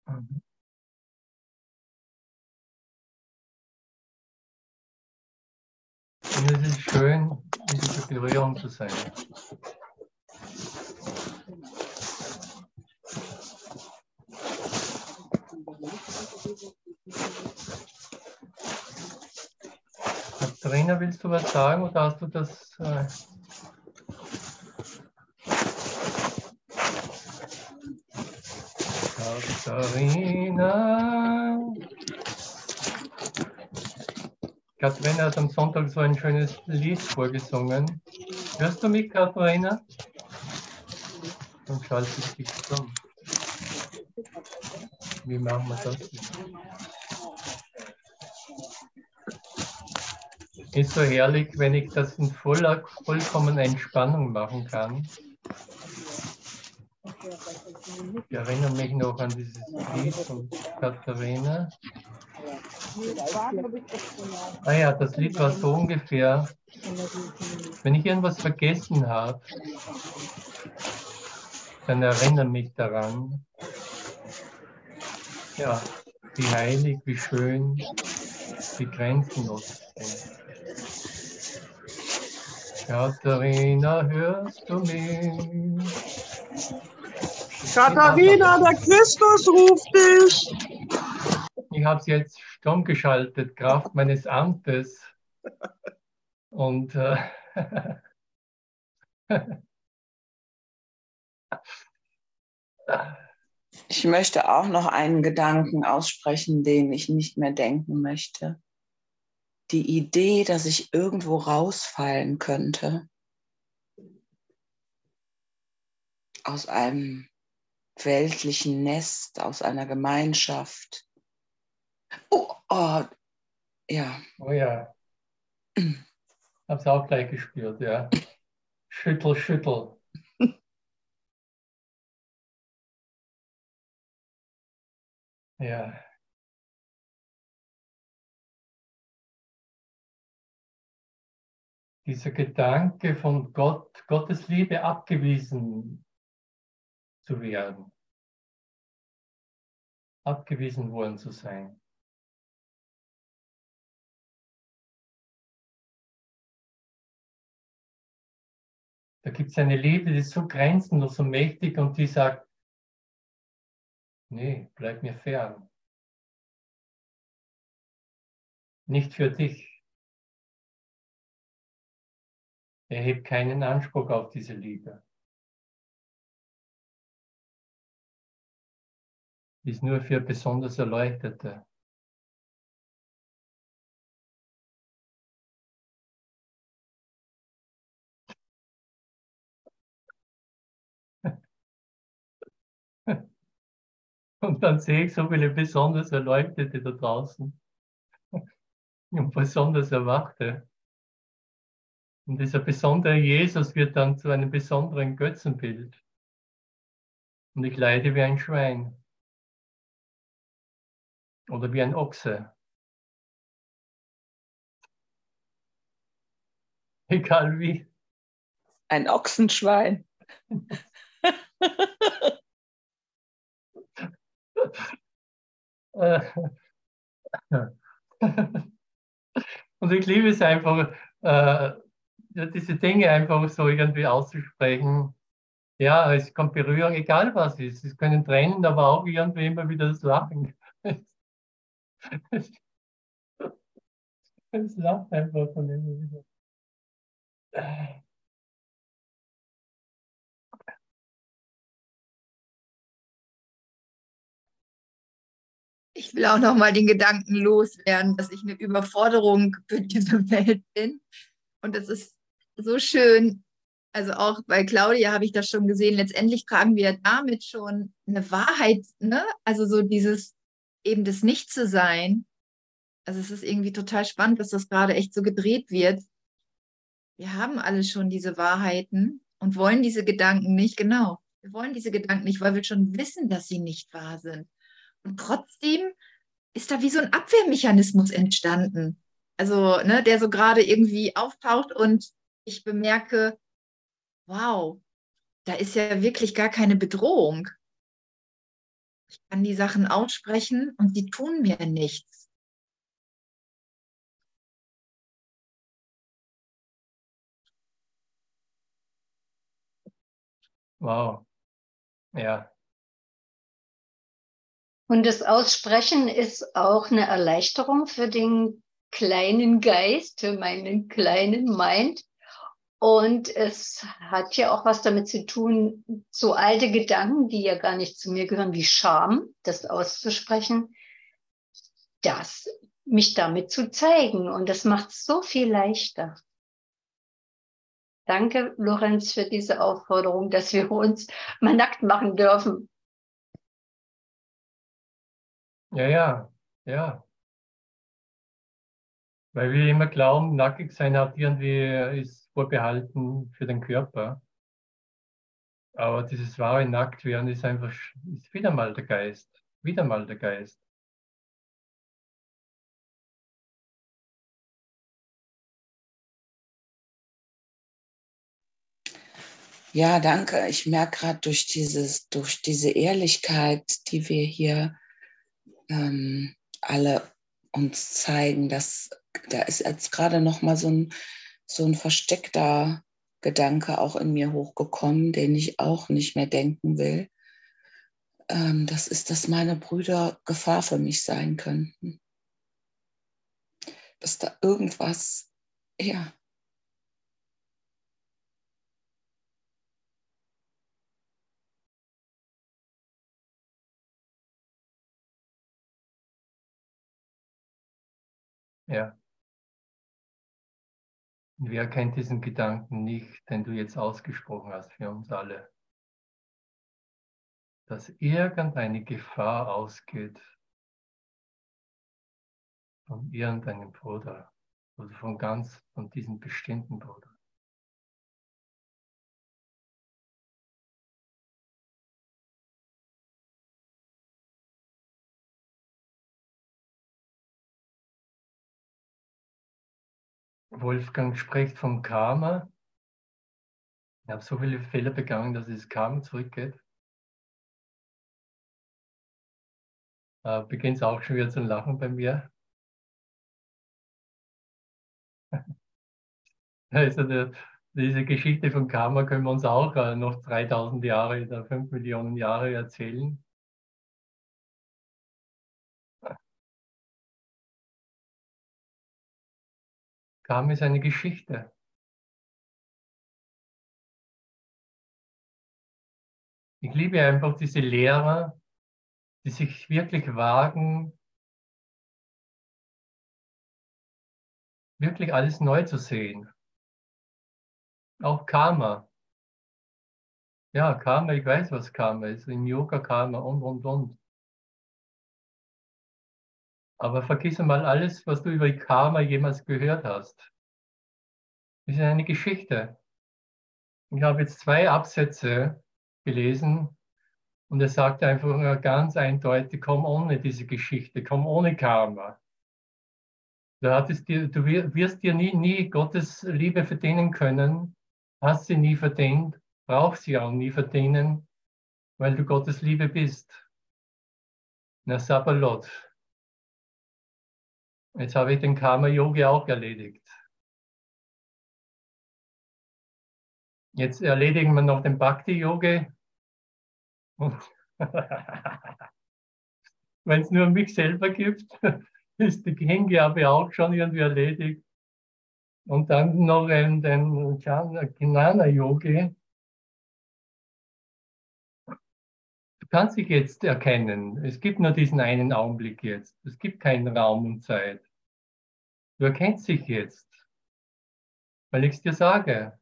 Mhm. Und es ist schön, in dieser Berührung zu sein. Katharina, willst du was sagen oder hast du das? Äh Katharina. Katharina hat am Sonntag so ein schönes Lied vorgesungen. Hörst du mich, Katharina? Dann schalte ich dich stumm. Wie machen wir das? Ist so herrlich, wenn ich das in voller, vollkommener Entspannung machen kann. Ich erinnere mich noch an dieses Lied von Katharina. Ah ja, das Lied war so ungefähr, wenn ich irgendwas vergessen habe, dann erinnere mich daran. Ja, wie heilig, wie schön, wie grenzenlos bin. Katharina, hörst du mich? Katharina, der Christus ruft dich. Ich habe es jetzt stumm geschaltet, Kraft meines Amtes. Und äh, Ich möchte auch noch einen Gedanken aussprechen, den ich nicht mehr denken möchte. Die Idee, dass ich irgendwo rausfallen könnte aus einem weltlichen Nest, aus einer Gemeinschaft. Oh, oh ja. Oh ja. Hab's auch gleich gespürt, ja. Schüttel, schüttel. Ja. Dieser Gedanke von Gott, Gottes Liebe abgewiesen zu werden. Abgewiesen worden zu sein. Da gibt es eine Liebe, die ist so grenzenlos und mächtig und die sagt, nee, bleib mir fern. Nicht für dich. Erhebe keinen Anspruch auf diese Liebe. ist nur für besonders Erleuchtete. Und dann sehe ich so viele besonders Erleuchtete da draußen und besonders Erwachte. Und dieser besondere Jesus wird dann zu einem besonderen Götzenbild. Und ich leide wie ein Schwein. Oder wie ein Ochse. Egal wie. Ein Ochsenschwein. Und ich liebe es einfach, äh, diese Dinge einfach so irgendwie auszusprechen. Ja, es kommt Berührung, egal was ist. Es können Tränen, aber auch irgendwie immer wieder das Lachen. Es lacht einfach von immer wieder. Ich will auch noch mal den Gedanken loswerden, dass ich eine Überforderung für diese Welt bin. Und das ist so schön. Also auch bei Claudia habe ich das schon gesehen. Letztendlich tragen wir damit schon eine Wahrheit, ne? Also so dieses eben das Nicht zu sein. Also es ist irgendwie total spannend, dass das gerade echt so gedreht wird. Wir haben alle schon diese Wahrheiten und wollen diese Gedanken nicht, genau. Wir wollen diese Gedanken nicht, weil wir schon wissen, dass sie nicht wahr sind. Und trotzdem ist da wie so ein Abwehrmechanismus entstanden. Also, ne, der so gerade irgendwie auftaucht und ich bemerke, wow, da ist ja wirklich gar keine Bedrohung. Ich kann die Sachen aussprechen und sie tun mir nichts. Wow. Ja. Und das Aussprechen ist auch eine Erleichterung für den kleinen Geist, für meinen kleinen Mind. Und es hat ja auch was damit zu tun, so alte Gedanken, die ja gar nicht zu mir gehören, wie Scham, das auszusprechen, das mich damit zu zeigen. Und das macht es so viel leichter. Danke, Lorenz, für diese Aufforderung, dass wir uns mal nackt machen dürfen. Ja, ja, ja. Weil wir immer glauben, nackig sein hat irgendwie, ist vorbehalten für den Körper. Aber dieses wahre Nacktwerden ist einfach, ist wieder mal der Geist. Wieder mal der Geist. Ja, danke. Ich merke gerade durch durch diese Ehrlichkeit, die wir hier ähm, alle uns zeigen, dass da ist jetzt gerade noch mal so ein, so ein versteckter Gedanke auch in mir hochgekommen, den ich auch nicht mehr denken will. Ähm, das ist, dass meine Brüder Gefahr für mich sein könnten. Dass da irgendwas, ja. Ja. Wer kennt diesen Gedanken nicht, den du jetzt ausgesprochen hast für uns alle? Dass irgendeine Gefahr ausgeht von irgendeinem Bruder oder von ganz, von diesem bestimmten Bruder. Wolfgang spricht vom Karma. Ich habe so viele Fehler begangen, dass es Karma zurückgeht. Äh, Beginnt es auch schon wieder zu lachen bei mir. Also der, diese Geschichte von Karma können wir uns auch äh, noch 3000 Jahre oder 5 Millionen Jahre erzählen. Karma ist eine Geschichte. Ich liebe einfach diese Lehrer, die sich wirklich wagen, wirklich alles neu zu sehen. Auch Karma. Ja, Karma, ich weiß, was Karma ist. Im Yoga Karma und, und, und. Aber vergiss einmal alles, was du über Karma jemals gehört hast. Das ist eine Geschichte. Ich habe jetzt zwei Absätze gelesen und er sagt einfach ganz eindeutig, komm ohne diese Geschichte, komm ohne Karma. Du, hattest dir, du wirst dir nie, nie Gottes Liebe verdienen können, hast sie nie verdient, brauchst sie auch nie verdienen, weil du Gottes Liebe bist. Na Sabalot. Jetzt habe ich den Karma-Yogi auch erledigt. Jetzt erledigen wir noch den Bhakti-Yogi. Wenn es nur mich selber gibt, ist die Hingabe auch schon irgendwie erledigt. Und dann noch den Jnana-Yogi. Du kannst dich jetzt erkennen. Es gibt nur diesen einen Augenblick jetzt. Es gibt keinen Raum und Zeit. Du erkennst dich jetzt, weil ich es dir sage.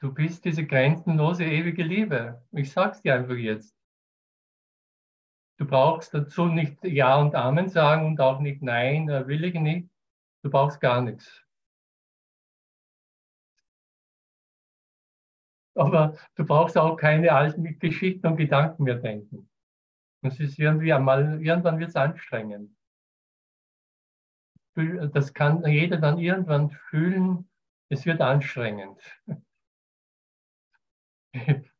Du bist diese grenzenlose, ewige Liebe. Ich sag's dir einfach jetzt. Du brauchst dazu nicht Ja und Amen sagen und auch nicht Nein, will ich nicht. Du brauchst gar nichts. Aber du brauchst auch keine alten Geschichten und Gedanken mehr denken. Das ist irgendwie einmal, irgendwann wird es anstrengend. Das kann jeder dann irgendwann fühlen, es wird anstrengend.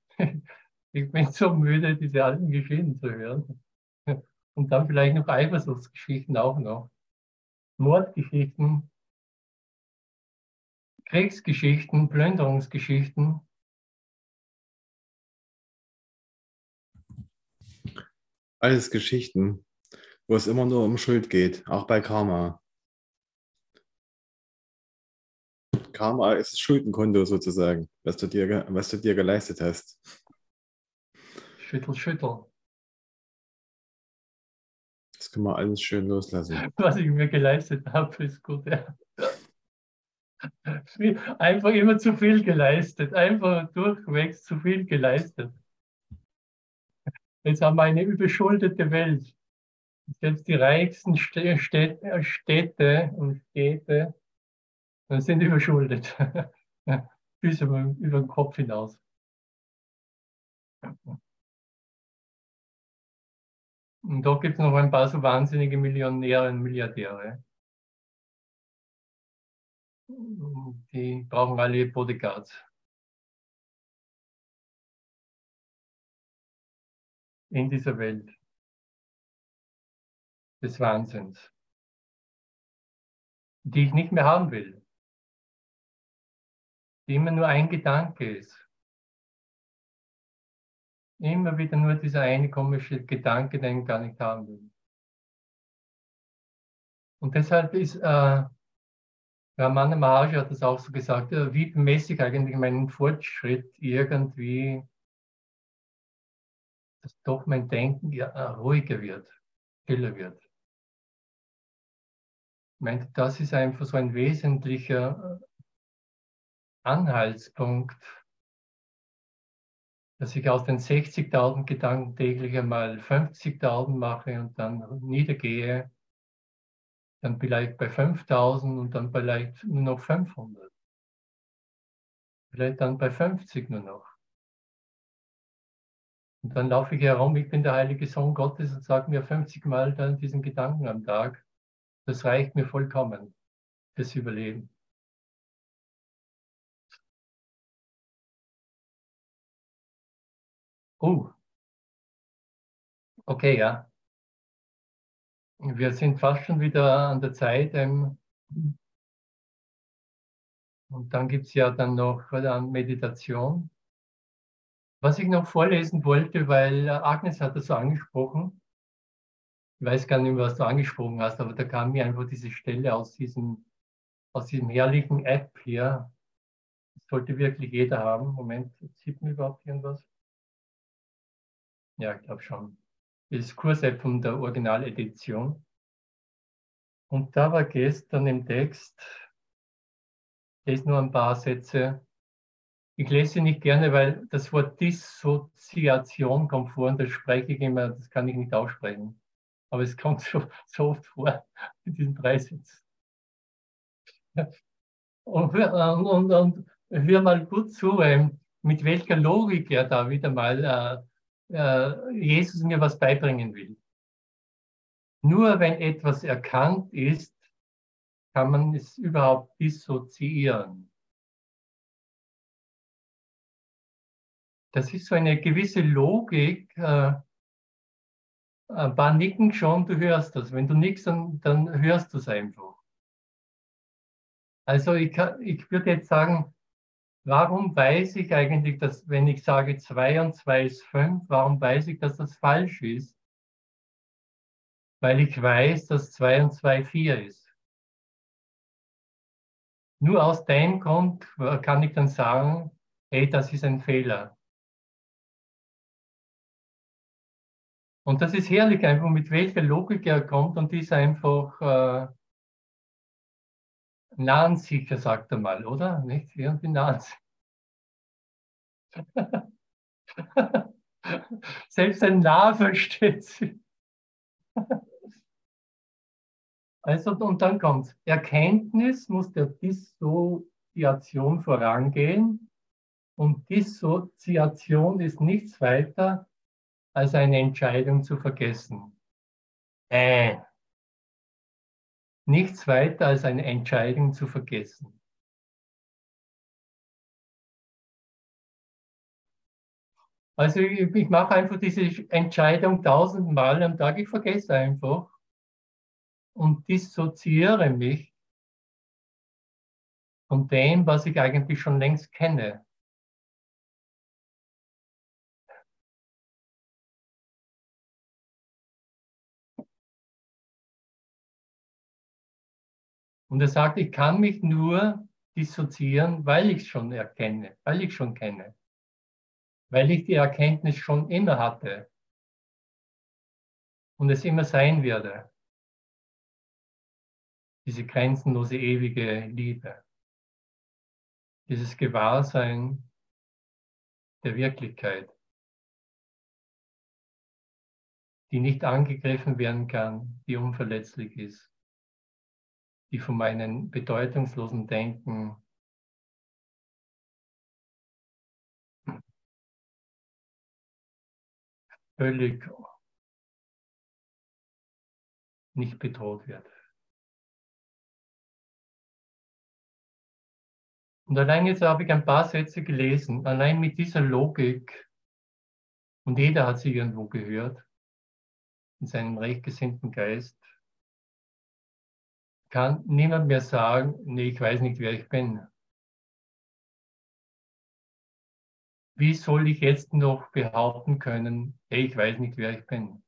Ich bin so müde, diese alten Geschichten zu hören. Und dann vielleicht noch Eifersuchtsgeschichten auch noch. Mordgeschichten, Kriegsgeschichten, Plünderungsgeschichten. Alles Geschichten, wo es immer nur um Schuld geht, auch bei Karma. Karma ist Schuldenkonto sozusagen, was du dir, was du dir geleistet hast. Schüttel, schüttel. Das können wir alles schön loslassen. Was ich mir geleistet habe, ist gut. Ja. Einfach immer zu viel geleistet, einfach durchweg zu viel geleistet. Jetzt haben wir eine überschuldete Welt. Selbst die reichsten Städte und Städte sind überschuldet. Bis über, über den Kopf hinaus. Und da gibt es noch ein paar so wahnsinnige Millionäre und Milliardäre. Die brauchen alle Bodyguards. In dieser Welt des Wahnsinns, die ich nicht mehr haben will, die immer nur ein Gedanke ist. Immer wieder nur dieser eine komische Gedanke, den ich gar nicht haben will. Und deshalb ist, äh, Ramana Maharaj hat das auch so gesagt, äh, wie bemesse ich eigentlich meinen Fortschritt irgendwie, dass doch mein Denken äh, ruhiger wird, stiller wird. meine, das ist einfach so ein wesentlicher Anhaltspunkt, dass ich aus den 60.000 Gedanken täglich einmal 50.000 mache und dann niedergehe, dann vielleicht bei 5.000 und dann vielleicht nur noch 500. Vielleicht dann bei 50 nur noch. Und dann laufe ich herum, ich bin der heilige Sohn Gottes und sage mir 50 Mal dann diesen Gedanken am Tag. Das reicht mir vollkommen fürs Überleben. Oh. Okay, ja. Wir sind fast schon wieder an der Zeit. Ähm, und dann gibt es ja dann noch dann Meditation. Was ich noch vorlesen wollte, weil Agnes hat das so angesprochen. Ich weiß gar nicht mehr, was du angesprochen hast, aber da kam mir einfach diese Stelle aus diesem, aus diesem herrlichen App hier. Das sollte wirklich jeder haben. Moment, sieht man überhaupt irgendwas? Ja, ich glaube schon. Das Kurs-App von der Originaledition. Und da war gestern im Text, ich lese nur ein paar Sätze. Ich lese nicht gerne, weil das Wort Dissoziation kommt vor und das spreche ich immer, das kann ich nicht aussprechen. Aber es kommt so, so oft vor in diesen drei Sätzen. Und, und, und, hör mal gut zu, ähm, mit welcher Logik er da wieder mal äh, äh, Jesus mir was beibringen will. Nur wenn etwas erkannt ist, kann man es überhaupt dissoziieren. Das ist so eine gewisse Logik. Äh, ein paar nicken schon, du hörst das. Wenn du nickst, dann, dann hörst du es einfach. Also ich, ich würde jetzt sagen, Warum weiß ich eigentlich, dass wenn ich sage 2 und 2 ist 5, warum weiß ich, dass das falsch ist? Weil ich weiß, dass 2 und 2 4 ist. Nur aus dem Grund kann ich dann sagen, hey, das ist ein Fehler. Und das ist herrlich, einfach mit welcher Logik er kommt und die ist einfach äh, Nahensicher, sagt er mal, oder? Nicht? Irgendwie nahensicher. Selbst ein Narr versteht sie. Also, und dann kommt Erkenntnis muss der Dissoziation vorangehen. Und Dissoziation ist nichts weiter als eine Entscheidung zu vergessen. Äh, nichts weiter als eine Entscheidung zu vergessen. Also ich, ich mache einfach diese Entscheidung tausendmal am Tag, ich vergesse einfach und dissoziiere mich von dem, was ich eigentlich schon längst kenne. Und er sagt, ich kann mich nur dissoziieren, weil ich es schon erkenne, weil ich schon kenne, weil ich die Erkenntnis schon immer hatte. Und es immer sein werde. Diese grenzenlose ewige Liebe, dieses Gewahrsein der Wirklichkeit, die nicht angegriffen werden kann, die unverletzlich ist die von meinem bedeutungslosen Denken völlig nicht bedroht wird. Und allein jetzt habe ich ein paar Sätze gelesen, allein mit dieser Logik, und jeder hat sie irgendwo gehört, in seinem rechtgesinnten Geist, kann niemand mehr sagen, nee, ich weiß nicht, wer ich bin. Wie soll ich jetzt noch behaupten können, hey, ich weiß nicht, wer ich bin?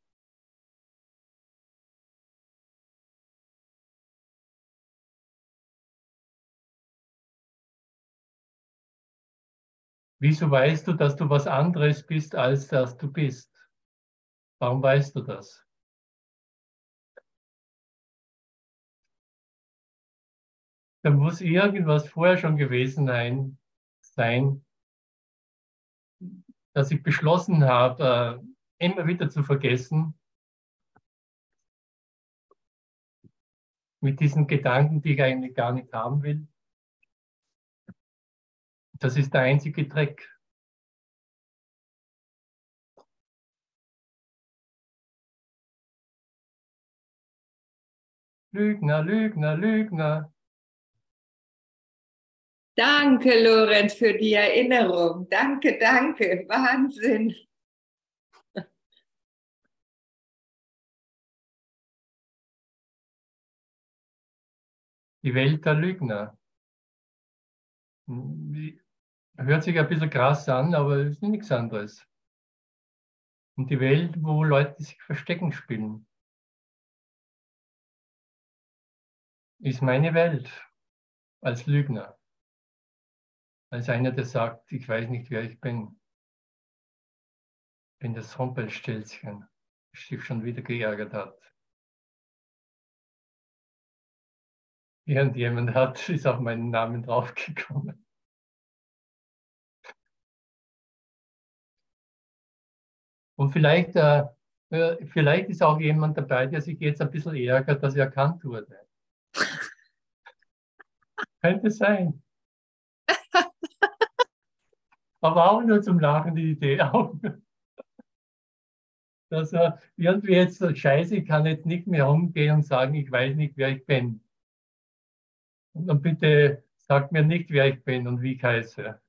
Wieso weißt du, dass du was anderes bist, als dass du bist? Warum weißt du das? Da muss irgendwas vorher schon gewesen sein, dass ich beschlossen habe, äh, immer wieder zu vergessen, mit diesen Gedanken, die ich eigentlich gar nicht haben will. Das ist der einzige Dreck. Lügner, Lügner, Lügner. Danke, Lorenz, für die Erinnerung. Danke, danke. Wahnsinn. Die Welt der Lügner. Hört sich ein bisschen krass an, aber es ist nichts anderes. Und die Welt, wo Leute sich verstecken spielen. ist meine Welt als Lügner. Als einer, der sagt, ich weiß nicht, wer ich bin. Ich bin das Rumpelstilzchen, das sich schon wieder geärgert hat. Irgendjemand hat, ist auf meinen Namen draufgekommen. Und vielleicht, äh, äh vielleicht ist auch jemand dabei, der sich jetzt ein bisschen ärgert, dass er erkannt wurde. Könnte sein. Aber auch nur zum Lachen die Idee. Dass er irgendwie jetzt so scheiße, ich kann jetzt nicht mehr umgehen und sagen, ich weiß nicht, wer ich bin. Und dann bitte sagt mir nicht, wer ich bin und wie ich heiße.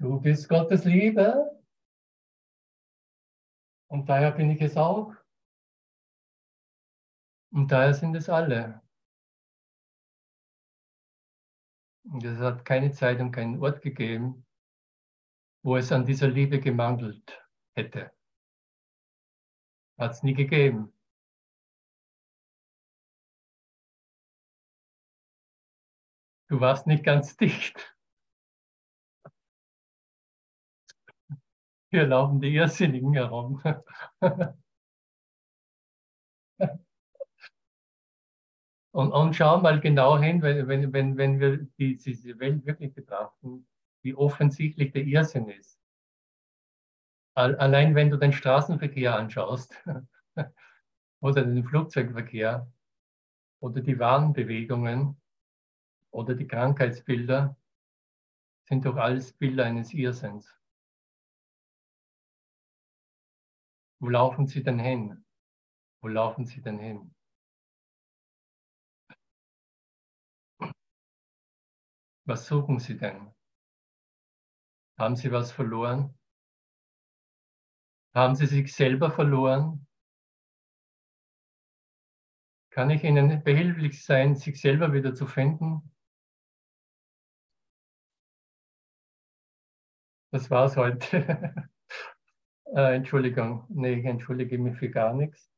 Du bist Gottes Liebe. Und daher bin ich es auch. Und daher sind es alle. Und es hat keine Zeit und keinen Ort gegeben, wo es an dieser Liebe gemangelt hätte. Hat es nie gegeben. Du warst nicht ganz dicht. Hier laufen die Irrsinnigen herum. Und, und schau mal genau hin, wenn, wenn, wenn, wenn wir die, diese Welt wirklich betrachten, wie offensichtlich der Irrsinn ist. Allein wenn du den Straßenverkehr anschaust oder den Flugzeugverkehr oder die Warenbewegungen oder die Krankheitsbilder, sind doch alles Bilder eines Irrsinns. Wo laufen sie denn hin? Wo laufen sie denn hin? Was suchen sie denn? Haben sie was verloren? Haben sie sich selber verloren? Kann ich ihnen behilflich sein, sich selber wieder zu finden? Das war's heute. Äh, Entschuldigung, nee, ich entschuldige mich für gar nichts.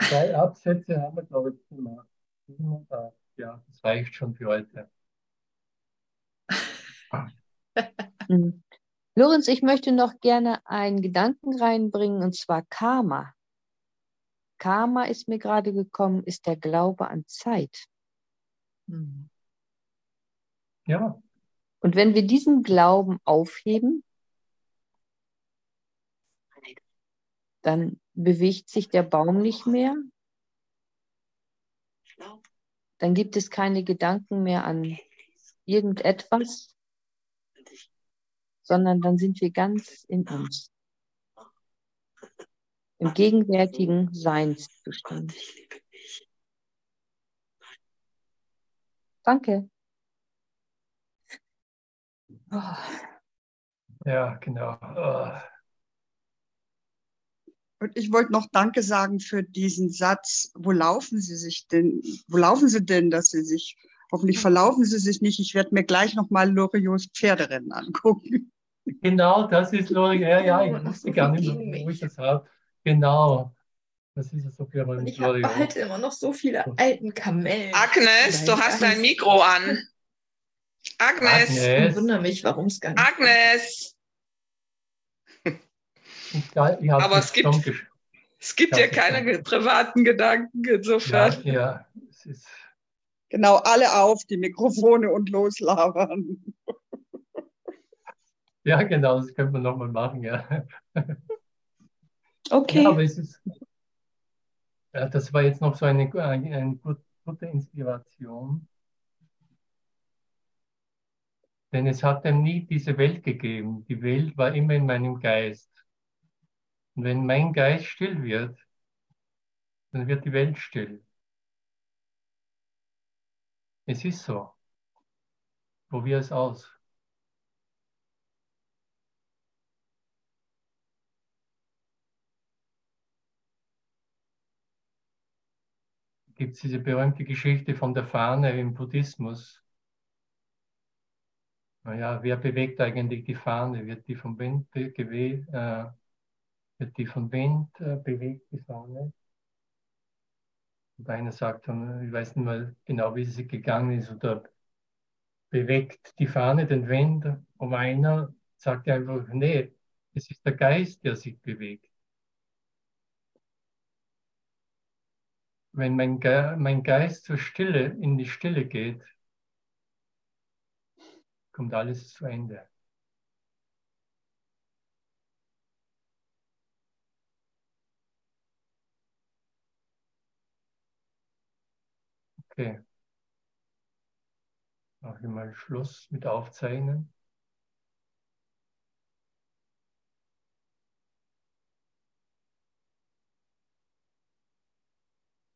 Zwei Absätze haben wir, glaube ich, gemacht. Ja, das reicht schon für heute. Mhm. Lorenz, ich möchte noch gerne einen Gedanken reinbringen, und zwar Karma. Karma ist mir gerade gekommen, ist der Glaube an Zeit. Mhm. Ja. Und wenn wir diesen Glauben aufheben, dann bewegt sich der Baum nicht mehr. Dann gibt es keine Gedanken mehr an irgendetwas, sondern dann sind wir ganz in uns, im gegenwärtigen Seinszustand. Danke. Oh. Ja, genau. Oh. Und ich wollte noch Danke sagen für diesen Satz. Wo laufen Sie sich denn? Wo laufen Sie denn, dass Sie sich, hoffentlich verlaufen Sie sich nicht. Ich werde mir gleich nochmal Loriots Pferderennen angucken. Genau, das ist Loriot. Ja, ja, ich wusste gar nicht, wo ich das habe. Genau. Das ist es so viel Und ich habe halt immer noch so viele alten Kamellen. Agnes, du hast dein Mikro an. Agnes. Agnes. Ich wundere mich, warum es gar nicht Agnes. Ich, ich Aber es gibt, es gibt ja keine privaten Gedanken, ja, insofern. ja, es ist, Genau, alle auf, die Mikrofone und loslabern. Ja, genau, das könnte man nochmal machen, ja. Okay. Ja, aber es ist, ja, das war jetzt noch so eine, eine, eine gut- gute Inspiration. Denn es hat ihm nie diese Welt gegeben. Die Welt war immer in meinem Geist. Und wenn mein Geist still wird, dann wird die Welt still. Es ist so. Probier es aus. Gibt es diese berühmte Geschichte von der Fahne im Buddhismus? Naja, wer bewegt eigentlich die Fahne? Wird die vom Wind be- gewe äh, wird die vom Wind äh, bewegt, die Fahne? Und einer sagt dann, ich weiß nicht mehr genau, wie sie gegangen ist, oder bewegt die Fahne den Wind? Und einer sagt einfach, nee, es ist der Geist, der sich bewegt. Wenn mein, Ge mein Geist zur Stille, in die Stille geht, kommt alles zu Ende. Okay. Mache ich mal Schluss mit Aufzeichnen.